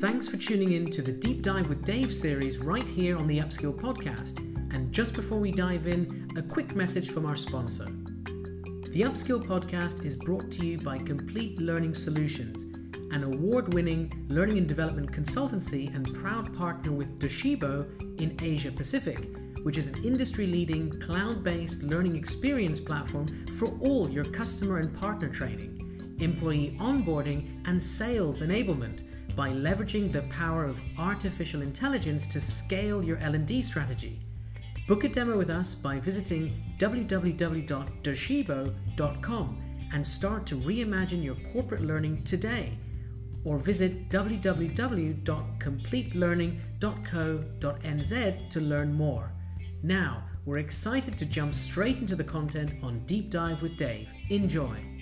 Thanks for tuning in to the Deep Dive with Dave series right here on the Upskill podcast. And just before we dive in, a quick message from our sponsor. The Upskill podcast is brought to you by Complete Learning Solutions, an award winning learning and development consultancy and proud partner with Docebo in Asia Pacific, which is an industry leading cloud based learning experience platform for all your customer and partner training, employee onboarding, and sales enablement by leveraging the power of artificial intelligence to scale your L&D strategy. Book a demo with us by visiting www.docebo.com and start to reimagine your corporate learning today. Or visit www.completelearning.co.nz to learn more. Now, we're excited to jump straight into the content on Deep Dive with Dave. Enjoy.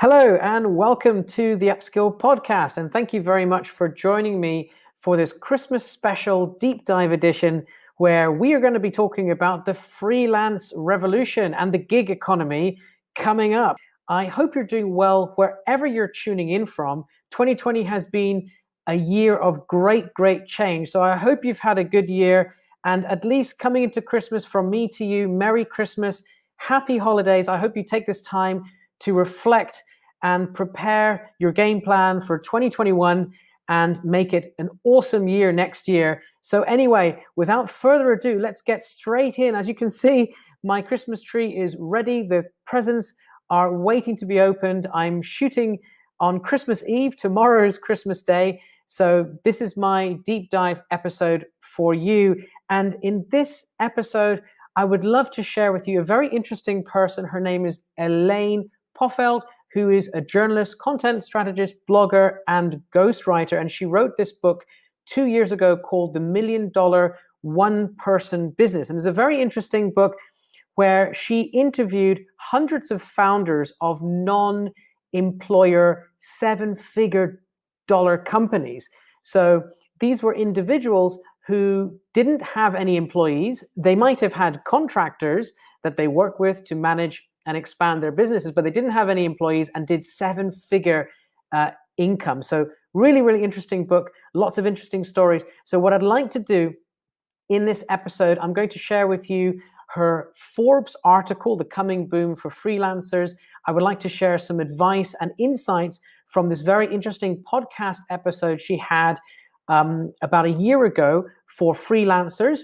Hello, and welcome to the Upskill podcast. And thank you very much for joining me for this Christmas special deep dive edition where we are going to be talking about the freelance revolution and the gig economy coming up. I hope you're doing well wherever you're tuning in from. 2020 has been a year of great, great change. So I hope you've had a good year. And at least coming into Christmas from me to you, Merry Christmas, Happy Holidays. I hope you take this time to reflect and prepare your game plan for 2021 and make it an awesome year next year. So, anyway, without further ado, let's get straight in. As you can see, my Christmas tree is ready. The presents are waiting to be opened. I'm shooting on Christmas Eve. Tomorrow is Christmas Day. So, this is my deep dive episode for you. And in this episode, I would love to share with you a very interesting person. Her name is Elaine Pofeldt who is a journalist, content strategist, blogger, and ghostwriter. And she wrote this book two years ago called The Million Dollar One Person Business. And it's a very interesting book where she interviewed hundreds of founders of non employer seven figure dollar companies. So these were individuals who didn't have any employees. They might have had contractors that they work with to manage and expand their businesses, but they didn't have any employees and did seven figure uh, income. So, really, really interesting book, lots of interesting stories. So, what I'd like to do in this episode, I'm going to share with you her Forbes article, The Coming Boom for Freelancers. I would like to share some advice and insights from this very interesting podcast episode she had um, about a year ago for freelancers.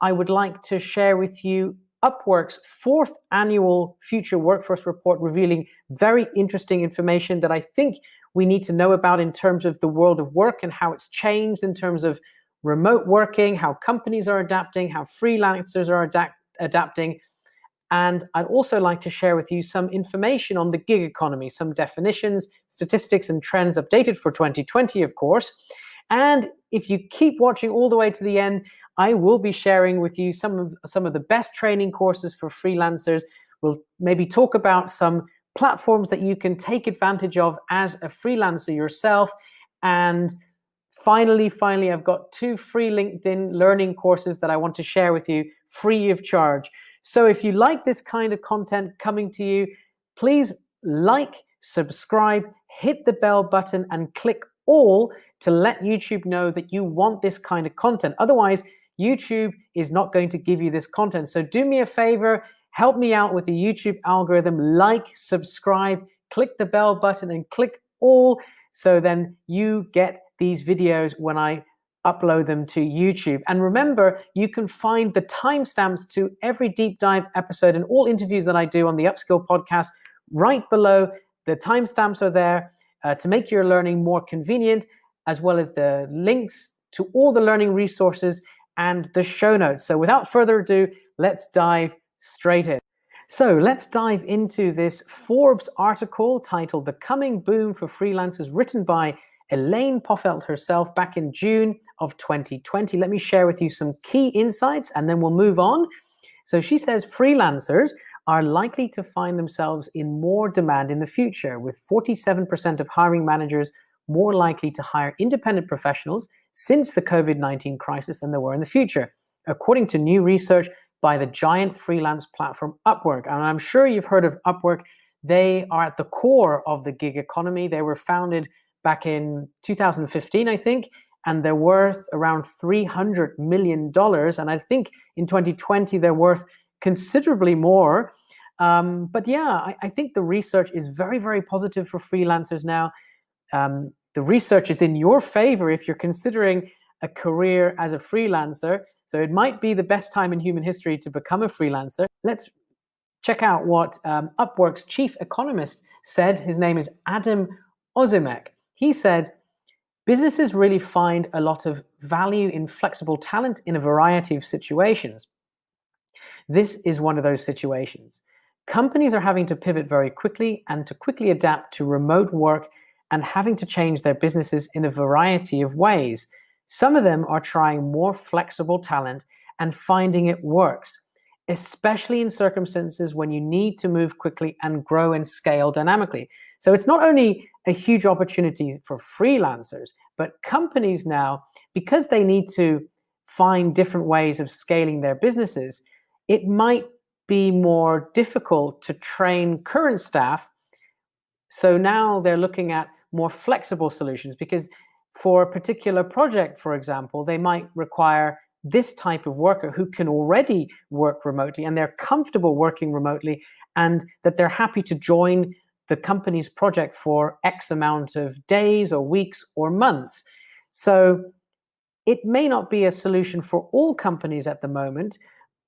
I would like to share with you Upwork's fourth annual Future Workforce Report, revealing very interesting information that I think we need to know about in terms of the world of work and how it's changed in terms of remote working, how companies are adapting, how freelancers are adapt- adapting. And I'd also like to share with you some information on the gig economy, some definitions, statistics, and trends updated for 2020, of course. And if you keep watching all the way to the end, I will be sharing with you some of some of the best training courses for freelancers. We'll maybe talk about some platforms that you can take advantage of as a freelancer yourself. And finally, finally, I've got two free LinkedIn learning courses that I want to share with you free of charge. So if you like this kind of content coming to you, please like, subscribe, hit the bell button, and click all to let YouTube know that you want this kind of content. Otherwise, YouTube is not going to give you this content. So do me a favor, help me out with the YouTube algorithm, like, subscribe, click the bell button, and click all so then you get these videos when I upload them to YouTube. And remember, you can find the timestamps to every deep dive episode and all interviews that I do on the Upskill podcast right below. The timestamps are there uh, to make your learning more convenient, as well as the links to all the learning resources and the show notes. So without further ado, let's dive straight in. So let's dive into this Forbes article titled The Coming Boom for Freelancers, written by Elaine Pofeldt herself back in June of 2020. Let me share with you some key insights and then we'll move on. So she says freelancers are likely to find themselves in more demand in the future, with 47% of hiring managers more likely to hire independent professionals since the COVID 19 crisis than there were in the future, according to new research by the giant freelance platform Upwork. And I'm sure you've heard of Upwork. They are at the core of the gig economy. They were founded back in 2015, I think, and they're worth around $300 million. And I think in 2020, they're worth considerably more. Um, but yeah, I, I, think the research is very, very positive for freelancers now. Um, the research is in your favor if you're considering a career as a freelancer. So it might be the best time in human history to become a freelancer. Let's check out what um, Upwork's chief economist said. His name is Adam Ozimek. He said, Businesses really find a lot of value in flexible talent in a variety of situations. This is one of those situations. Companies are having to pivot very quickly and to quickly adapt to remote work and having to change their businesses in a variety of ways. Some of them are trying more flexible talent and finding it works, especially in circumstances when you need to move quickly and grow and scale dynamically. So it's not only a huge opportunity for freelancers, but companies now, because they need to find different ways of scaling their businesses, it might be more difficult to train current staff. So now they're looking at more flexible solutions because for a particular project, for example, they might require this type of worker who can already work remotely and they're comfortable working remotely and that they're happy to join the company's project for X amount of days or weeks or months. So it may not be a solution for all companies at the moment,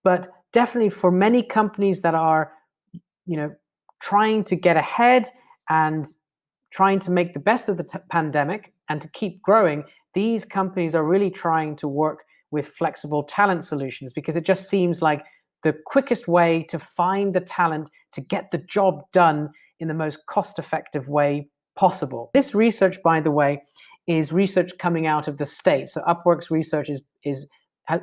but definitely for many companies that are, you know, trying to get ahead and trying to make the best of the t- pandemic and to keep growing, these companies are really trying to work with flexible talent solutions because it just seems like the quickest way to find the talent to get the job done in the most cost effective way possible. This research, by the way, is research coming out of the States. So Upwork's research is, is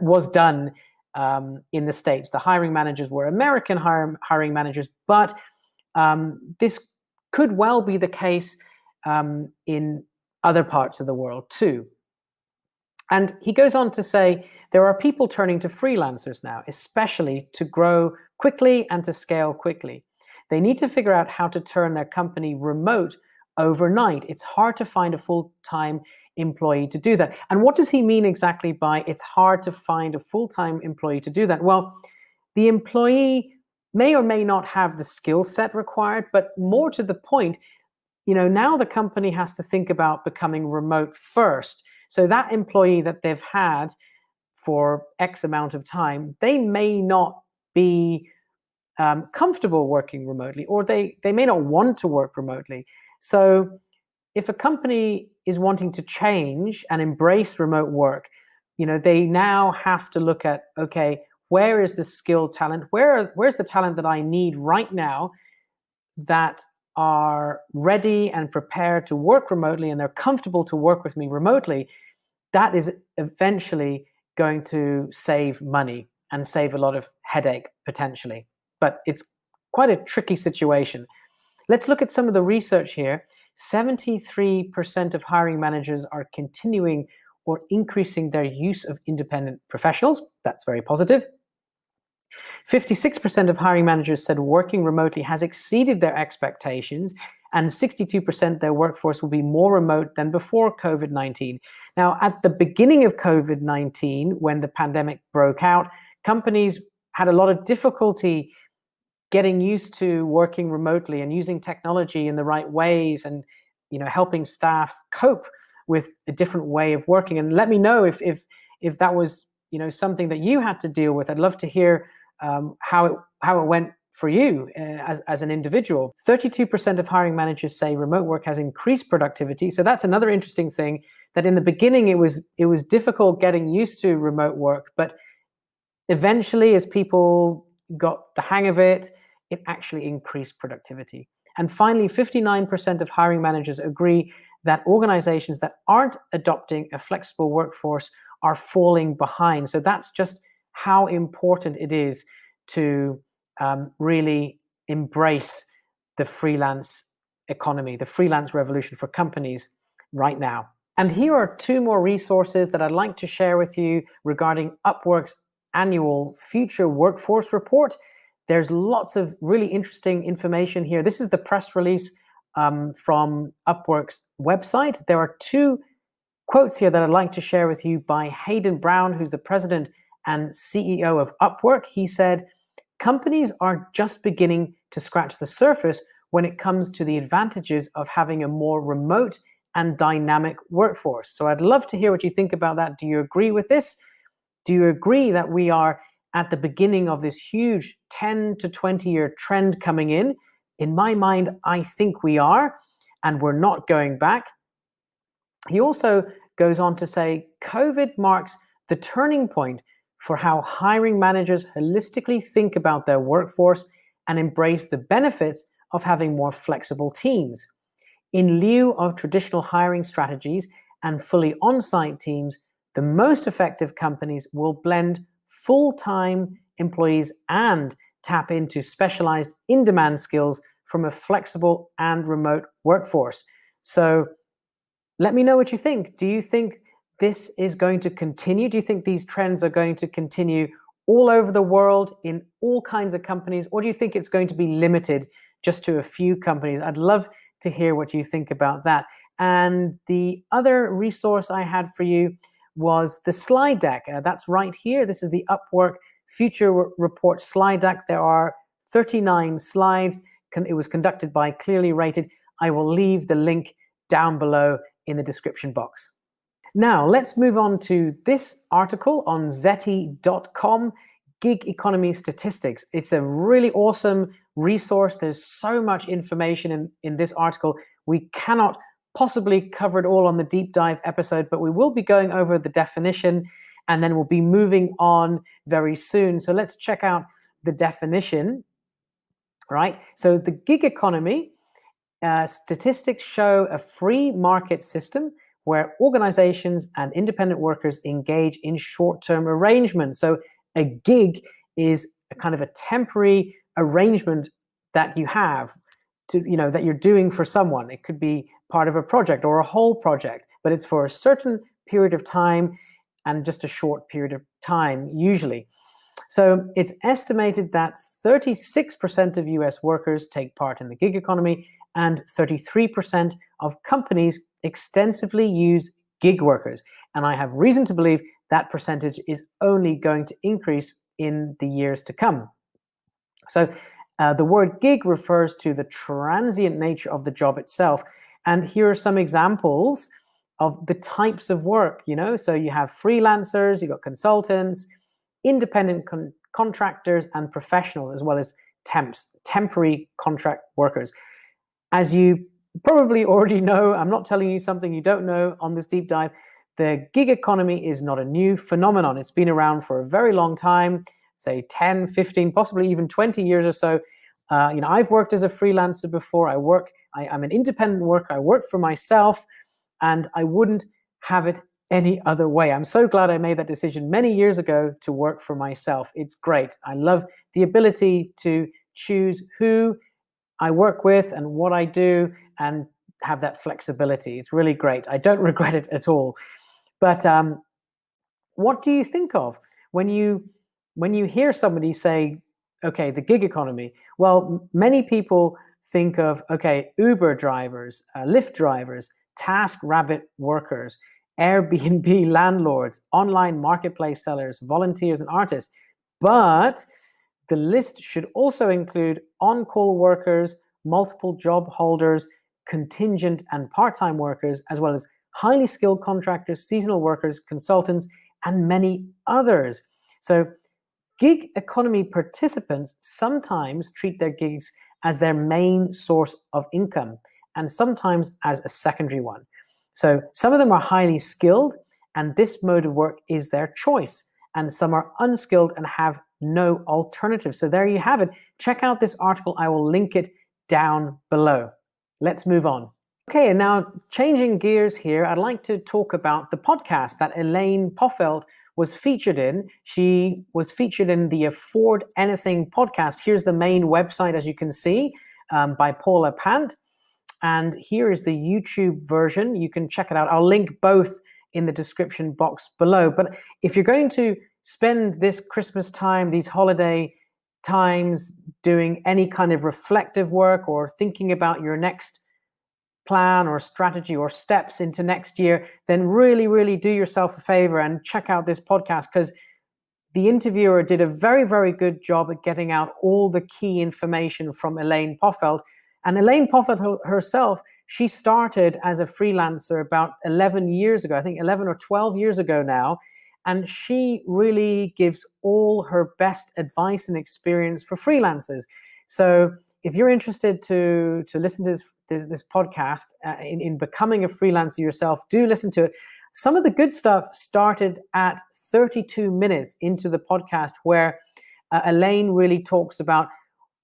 was done um, in the States. The hiring managers were American hire, hiring managers, but um, this could well be the case um, in other parts of the world too. And he goes on to say there are people turning to freelancers now, especially to grow quickly and to scale quickly. They need to figure out how to turn their company remote overnight. It's hard to find a full time employee to do that. And what does he mean exactly by it's hard to find a full time employee to do that? Well, the employee may or may not have the skill set required, but more to the point, you know, now the company has to think about becoming remote first. So that employee that they've had for X amount of time, they may not be um, comfortable working remotely, or they they may not want to work remotely. So, if a company is wanting to change and embrace remote work, you know they now have to look at okay, where is the skilled talent? Where where's the talent that I need right now that are ready and prepared to work remotely and they're comfortable to work with me remotely? That is eventually going to save money and save a lot of headache potentially but it's quite a tricky situation. Let's look at some of the research here. 73% of hiring managers are continuing or increasing their use of independent professionals. That's very positive. 56% of hiring managers said working remotely has exceeded their expectations, and 62% their workforce will be more remote than before COVID 19. Now, at the beginning of COVID 19, when the pandemic broke out, companies had a lot of difficulty getting used to working remotely and using technology in the right ways and you know helping staff cope with a different way of working and let me know if if if that was you know something that you had to deal with. I'd love to hear um, how it how it went for you uh, as, as an individual. 32% of hiring managers say remote work has increased productivity. So that's another interesting thing that in the beginning it was it was difficult getting used to remote work but eventually as people got the hang of it, it actually increased productivity. And finally, 59% of hiring managers agree that organizations that aren't adopting a flexible workforce are falling behind. So that's just how important it is to um, really embrace the freelance economy, the freelance revolution for companies right now. And here are two more resources that I'd like to share with you regarding Upwork's annual Future Workforce Report. there's lots of really interesting information here. This is the press release um, from Upwork's website. There are two quotes here that I'd like to share with you by Hayden Brown, who's the president and CEO of Upwork. He said, Companies are just beginning to scratch the surface when it comes to the advantages of having a more remote and dynamic workforce. So I'd love to hear what you think about that. Do you agree with this? Do you agree that we are at the beginning of this huge 10 to 20 year trend coming in? In my mind, I think we are, and we're not going back. He also goes on to say COVID marks the turning point for how hiring managers holistically think about their workforce and embrace the benefits of having more flexible teams. In lieu of traditional hiring strategies and fully on site teams, the most effective companies will blend full time employees and tap into specialized in demand skills from a flexible and remote workforce. So let me know what you think. Do you think this is going to continue? Do you think these trends are going to continue all over the world in all kinds of companies, or do you think it's going to be limited just to a few companies? I'd love to hear what you think about that. And the other resource I had for you was the slide deck. Uh, that's right here. This is the Upwork Future Report slide deck. There are 39 slides. It was conducted by Clearly Rated. I will leave the link down below in the description box. Now, let's move on to this article on Zety.com gig economy statistics. It's a really awesome resource. There's so much information in, in this article. We cannot possibly cover it all on the deep dive episode, but we will be going over the definition and then we'll be moving on very soon. So let's check out the definition, right? So the gig economy uh, statistics show a free market system where organizations and independent workers engage in short term arrangements. So a gig is a kind of a temporary arrangement that you have to you know that you're doing for someone it could be part of a project or a whole project but it's for a certain period of time and just a short period of time usually so it's estimated that 36% of US workers take part in the gig economy and 33% of companies extensively use gig workers and i have reason to believe that percentage is only going to increase in the years to come. So uh, the word gig refers to the transient nature of the job itself. And here are some examples of the types of work, you know. So you have freelancers, you've got consultants, independent con- contractors, and professionals, as well as temps, temporary contract workers. As you probably already know, I'm not telling you something you don't know on this deep dive. The gig economy is not a new phenomenon. It's been around for a very long time, say 10, 15, possibly even 20 years or so. Uh, you know, I've worked as a freelancer before. I work, I, am an independent worker. I work for myself, and I wouldn't have it any other way. I'm so glad I made that decision many years ago to work for myself. It's great. I love the ability to choose who I work with and what I do and have that flexibility. It's really great. I don't regret it at all. But um, what do you think of when you when you hear somebody say, "Okay, the gig economy"? Well, many people think of okay, Uber drivers, uh, Lyft drivers, Task Rabbit workers, Airbnb landlords, online marketplace sellers, volunteers, and artists. But the list should also include on call workers, multiple job holders, contingent and part time workers, as well as highly skilled contractors, seasonal workers, consultants, and many others. So, gig economy participants sometimes treat their gigs as their main source of income and sometimes as a secondary one. So, some of them are highly skilled, and this mode of work is their choice. And some are unskilled and have no alternative. So, there you have it. Check out this article. I will link it down below. Let's move on. Okay, and now changing gears here, I'd like to talk about the podcast that Elaine Pofeldt was featured in. She was featured in the Afford Anything podcast. Here's the main website, as you can see, um, by Paula Pant. And here is the YouTube version. You can check it out. I'll link both in the description box below. But if you're going to spend this Christmas time, these holiday times doing any kind of reflective work or thinking about your next plan or strategy or steps into next year, then really, really do yourself a favor and check out this podcast because the interviewer did a very, very good job at getting out all the key information from Elaine Pofeldt. And Elaine Pofeldt herself, she started as a freelancer about 11 years ago, I think 11 or 12 years ago now. And she really gives all her best advice and experience for freelancers. So if you're interested to, to listen to this, this, this podcast uh, in, in becoming a freelancer yourself, do listen to it. Some of the good stuff started at 32 minutes into the podcast where uh, Elaine really talks about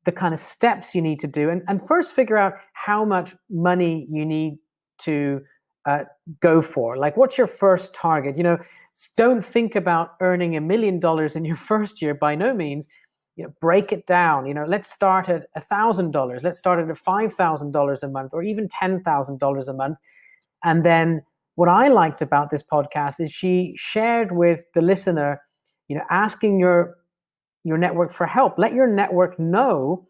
the kind of steps you need to do and, and first figure out how much money you need to uh, go for. Like, what's your first target? You know, don't think about earning a million dollars in your first year by no means. You know, break it down. You know, let's start at a thousand dollars. Let's start at five thousand dollars a month, or even ten thousand dollars a month, and then what I liked about this podcast is she shared with the listener, you know, asking your your network for help. Let your network know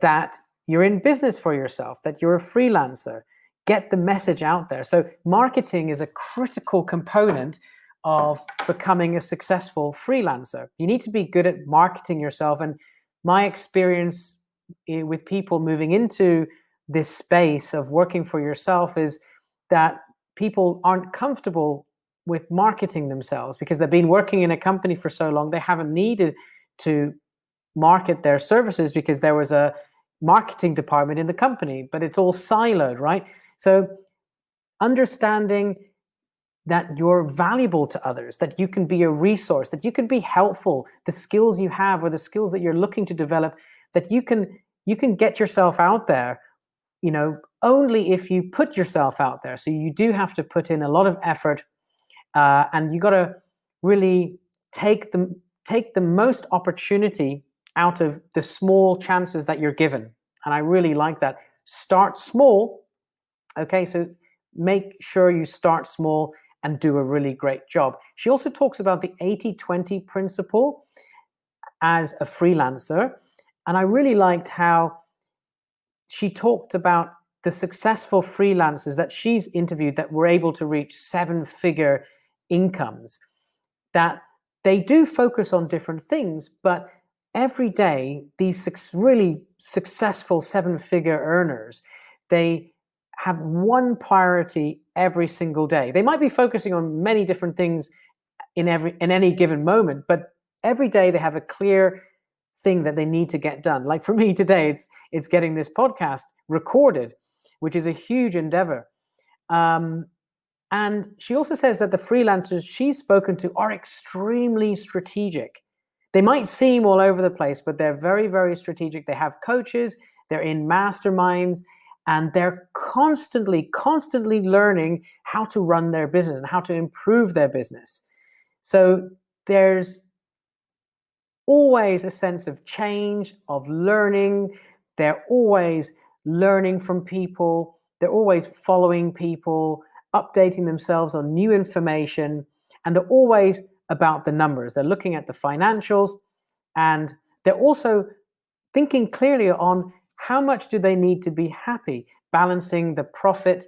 that you're in business for yourself, that you're a freelancer. Get the message out there. So marketing is a critical component of becoming a successful freelancer. You need to be good at marketing yourself and my experience eh, with people moving into this space of working for yourself is that people aren't comfortable with marketing themselves because they've been working in a company for so long they haven't needed to market their services because there was a marketing department in the company but it's all siloed right so understanding that you're valuable to others that you can be a resource that you can be helpful the skills you have or the skills that you're looking to develop that you can you can get yourself out there you know only if you put yourself out there. So you do have to put in a lot of effort, uh, and you got to really take the take the most opportunity out of the small chances that you're given. And I really like that. Start small. Okay, so make sure you start small and do a really great job. She also talks about the 80 20 principle as a freelancer. And I really liked how she talked about the successful freelancers that she's interviewed that were able to reach seven figure incomes that they do focus on different things but every day these really successful seven figure earners they have one priority every single day they might be focusing on many different things in every in any given moment but every day they have a clear thing that they need to get done like for me today it's it's getting this podcast recorded which is a huge endeavor. Um, and she also says that the freelancers she's spoken to are extremely strategic. They might seem all over the place, but they're very, very strategic. They have coaches, they're in masterminds, and they're constantly, constantly learning how to run their business and how to improve their business. So there's always a sense of change, of learning. They're always learning from people. They're always following people, updating themselves on new information, and they're always about the numbers. They're looking at the financials and they're also thinking clearly on how much do they need to be happy, balancing the profit.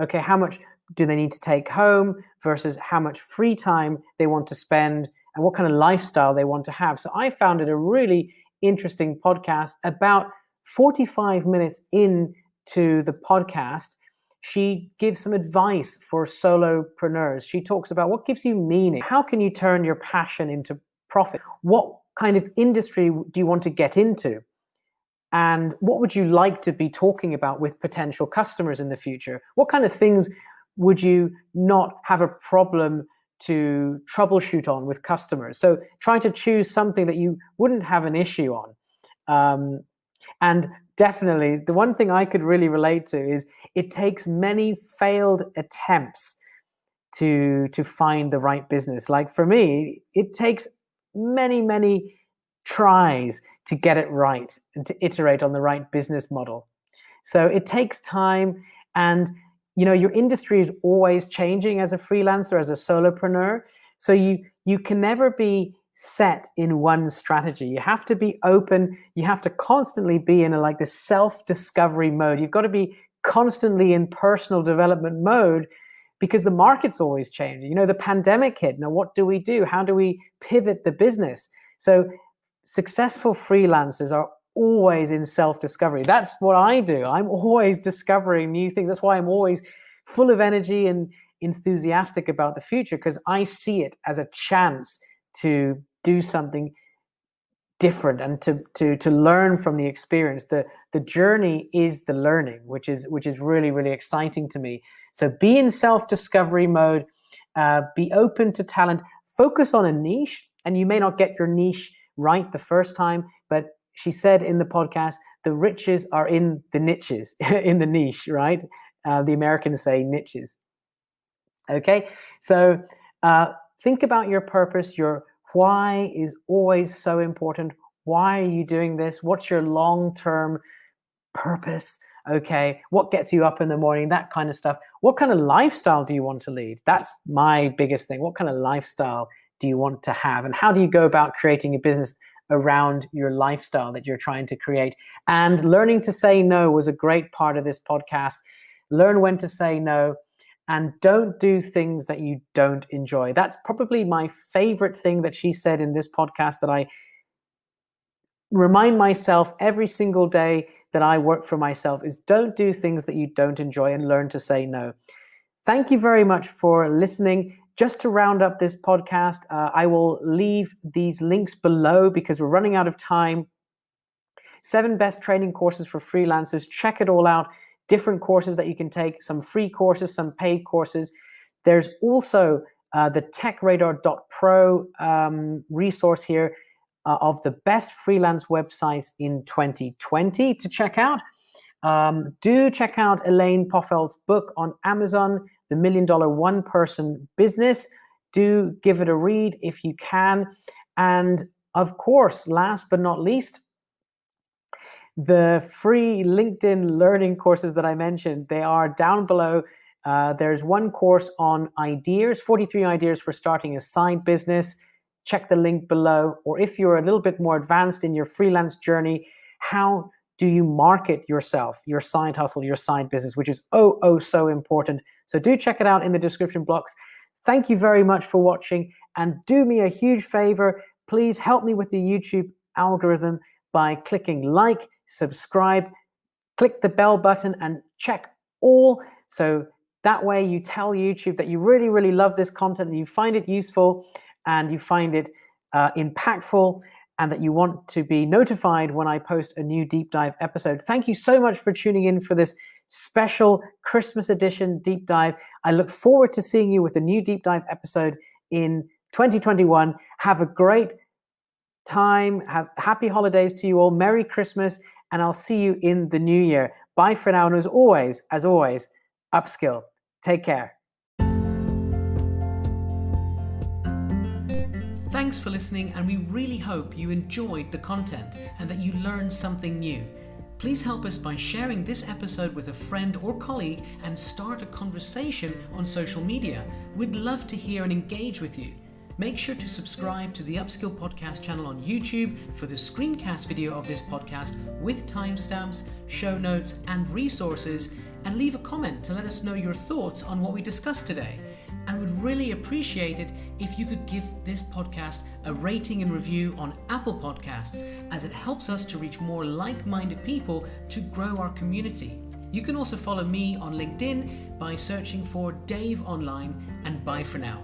Okay, how much do they need to take home versus how much free time they want to spend and what kind of lifestyle they want to have. So I found it a really interesting podcast about 45 minutes into the podcast, she gives some advice for solopreneurs. She talks about what gives you meaning. How can you turn your passion into profit? What kind of industry do you want to get into? And what would you like to be talking about with potential customers in the future? What kind of things would you not have a problem to troubleshoot on with customers? So, trying to choose something that you wouldn't have an issue on. Um, and definitely, the one thing I could really relate to is it takes many failed attempts to to find the right business. Like for me, it takes many many tries to get it right and to iterate on the right business model. So it takes time and you know your industry is always changing as a freelancer as a solopreneur so you you can never be set in one strategy. You have to be open. You have to constantly be in a like this self-discovery mode. You've got to be constantly in personal development mode because the market's always changing. You know, the pandemic hit. Now, what do we do? How do we pivot the business? So, successful freelancers are always in self discovery. That's what I do. I'm always discovering new things. That's why I'm always full of energy and enthusiastic about the future because I see it as a chance to do something different and to to to learn from the experience. The the journey is the learning which is which is really really exciting to me. So be in self discovery mode uh, be open to talent focus on a niche and you may not get your niche right the first time but she said in the podcast the riches are in the niches in the niche right? Uh, the americans say niches. Okay? So uh, think about your purpose, your why is always so important. Why are you doing this? What's your long term purpose? Okay, what gets you up in the morning? That kind of stuff. What kind of lifestyle do you want to lead? That's my biggest thing. What kind of lifestyle do you want to have? And how do you go about creating a business around your lifestyle that you're trying to create? And learning to say no was a great part of this podcast. Learn when to say no and don't do things that you don't enjoy. That's probably my favorite thing that she said in this podcast that I remind myself every single day that I work for myself is don't do things that you don't enjoy and learn to say no. Thank you very much for listening. Just to round up this podcast, uh, I will leave these links below because we're running out of time. Seven best training courses for freelancers. Check it all out different courses that you can take, some free courses, some paid courses. There's also uh, the techradar.pro um, resource here uh, of the best freelance websites in 2020 to check out. Um, do check out Elaine Pofeldt's book on Amazon, The Million Dollar One Person Business. Do give it a read if you can. And of course, last but not least, the free LinkedIn learning courses that I mentioned, they are down below. Uh, there's one course on ideas, 43 ideas for starting a side business. Check the link below. Or if you're a little bit more advanced in your freelance journey, how do you market yourself, your side hustle, your side business, which is oh, oh, so important. So do check it out in the description box. Thank you very much for watching. And do me a huge favor. Please help me with the YouTube algorithm by clicking like, subscribe, click the bell button, and check all. So that way you tell YouTube that you really, really love this content and you find it useful and you find it uh, impactful and that you want to be notified when I post a new deep dive episode. Thank you so much for tuning in for this special Christmas edition deep dive. I look forward to seeing you with a new deep dive episode in 2021. Have a great time. Have happy holidays to you all. Merry Christmas and I'll see you in the new year. Bye for now. And as always, as always, upskill. Take care. Thanks for listening, and we really hope you enjoyed the content and that you learned something new. Please help us by sharing this episode with a friend or colleague and start a conversation on social media. We'd love to hear and engage with you. Make sure to subscribe to the Upskill Podcast channel on YouTube for the screencast video of this podcast with timestamps, show notes, and resources, and leave a comment to let us know your thoughts on what we discussed today. And would really appreciate it if you could give this podcast a rating and review on Apple Podcasts, as it helps us to reach more like minded people to grow our community. You can also follow me on LinkedIn by searching for Dave Online, and bye for now.